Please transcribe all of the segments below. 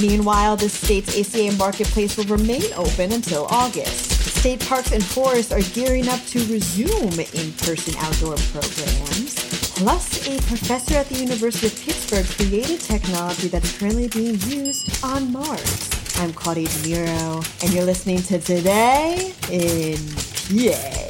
Meanwhile, the state's ACA marketplace will remain open until August. State parks and forests are gearing up to resume in person outdoor programs. Plus, a professor at the University of Pittsburgh created technology that's currently being used on Mars. I'm Claudia DeMuro, and you're listening to Today in PA.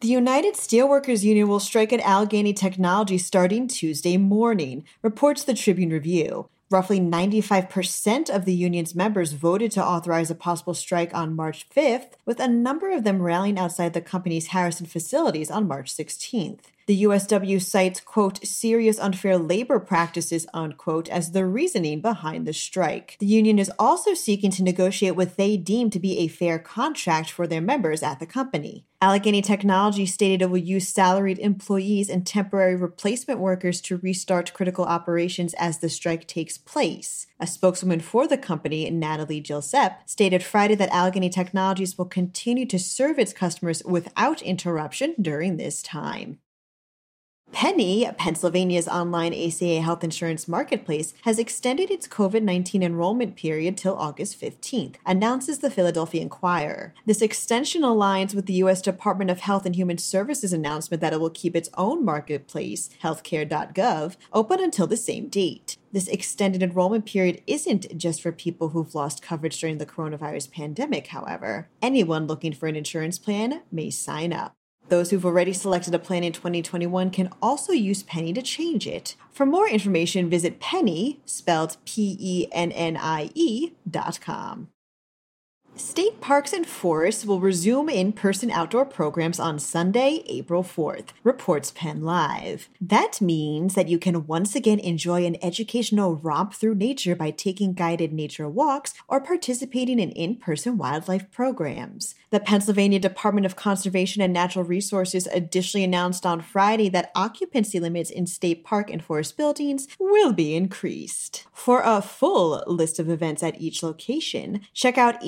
The United Steelworkers Union will strike at Allegheny Technology starting Tuesday morning, reports the Tribune Review. Roughly 95% of the union's members voted to authorize a possible strike on March 5th, with a number of them rallying outside the company's Harrison facilities on March 16th. The USW cites, quote, serious unfair labor practices, unquote, as the reasoning behind the strike. The union is also seeking to negotiate what they deem to be a fair contract for their members at the company. Allegheny Technology stated it will use salaried employees and temporary replacement workers to restart critical operations as the strike takes place. A spokeswoman for the company, Natalie Gillespie, stated Friday that Allegheny Technologies will continue to serve its customers without interruption during this time. Pennie, Pennsylvania's online ACA health insurance marketplace, has extended its COVID 19 enrollment period till August 15th, announces the Philadelphia Inquirer. This extension aligns with the U.S. Department of Health and Human Services announcement that it will keep its own marketplace, healthcare.gov, open until the same date. This extended enrollment period isn't just for people who've lost coverage during the coronavirus pandemic, however. Anyone looking for an insurance plan may sign up. Those who've already selected a plan in 2021 can also use Pennie to change it. For more information, visit Pennie, spelled P E N N I E, dot com. State parks and forests will resume in person outdoor programs on Sunday, April 4th, reports Penn Live. That means that you can once again enjoy an educational romp through nature by taking guided nature walks or participating in in person wildlife programs. The Pennsylvania Department of Conservation and Natural Resources additionally announced on Friday that occupancy limits in state park and forest buildings will be increased. For a full list of events at each location, check out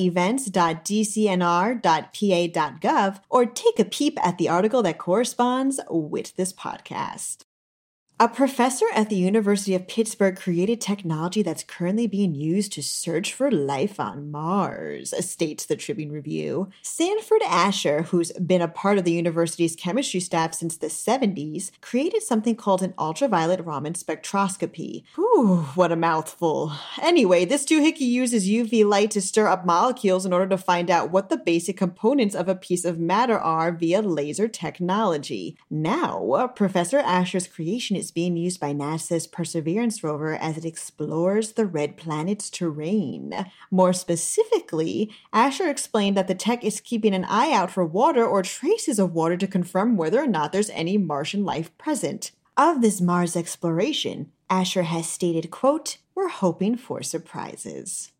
events.dcnr.pa.gov or take a peep at the article that corresponds with this podcast. A professor at the University of Pittsburgh created technology that's currently being used to search for life on Mars, states the Tribune Review. Sanford Asher, who's been a part of the university's chemistry staff since the 70s, created something called an ultraviolet Raman spectroscopy. Whew, what a mouthful. Anyway, this doohickey uses UV light to stir up molecules in order to find out what the basic components of a piece of matter are via laser technology. Now, uh, Professor Asher's creation is being used by NASA's Perseverance rover as it explores the red planet's terrain. More specifically, Asher explained that the tech is keeping an eye out for water or traces of water to confirm whether or not there's any Martian life present. Of this Mars exploration, Asher has stated, quote, "We're hoping for surprises."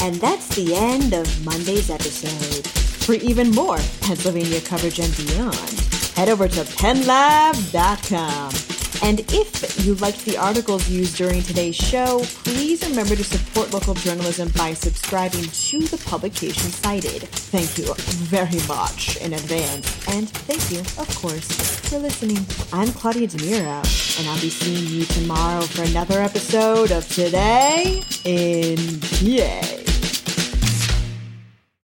And that's the end of Monday's episode. For even more Pennsylvania coverage and beyond, head over to penlab.com. And if you liked the articles used during today's show, please remember to support local journalism by subscribing to the publication cited. Thank you very much in advance. And thank you, of course, for listening. I'm Claudia DeMuro, and I'll be seeing you tomorrow for another episode of Today in PA.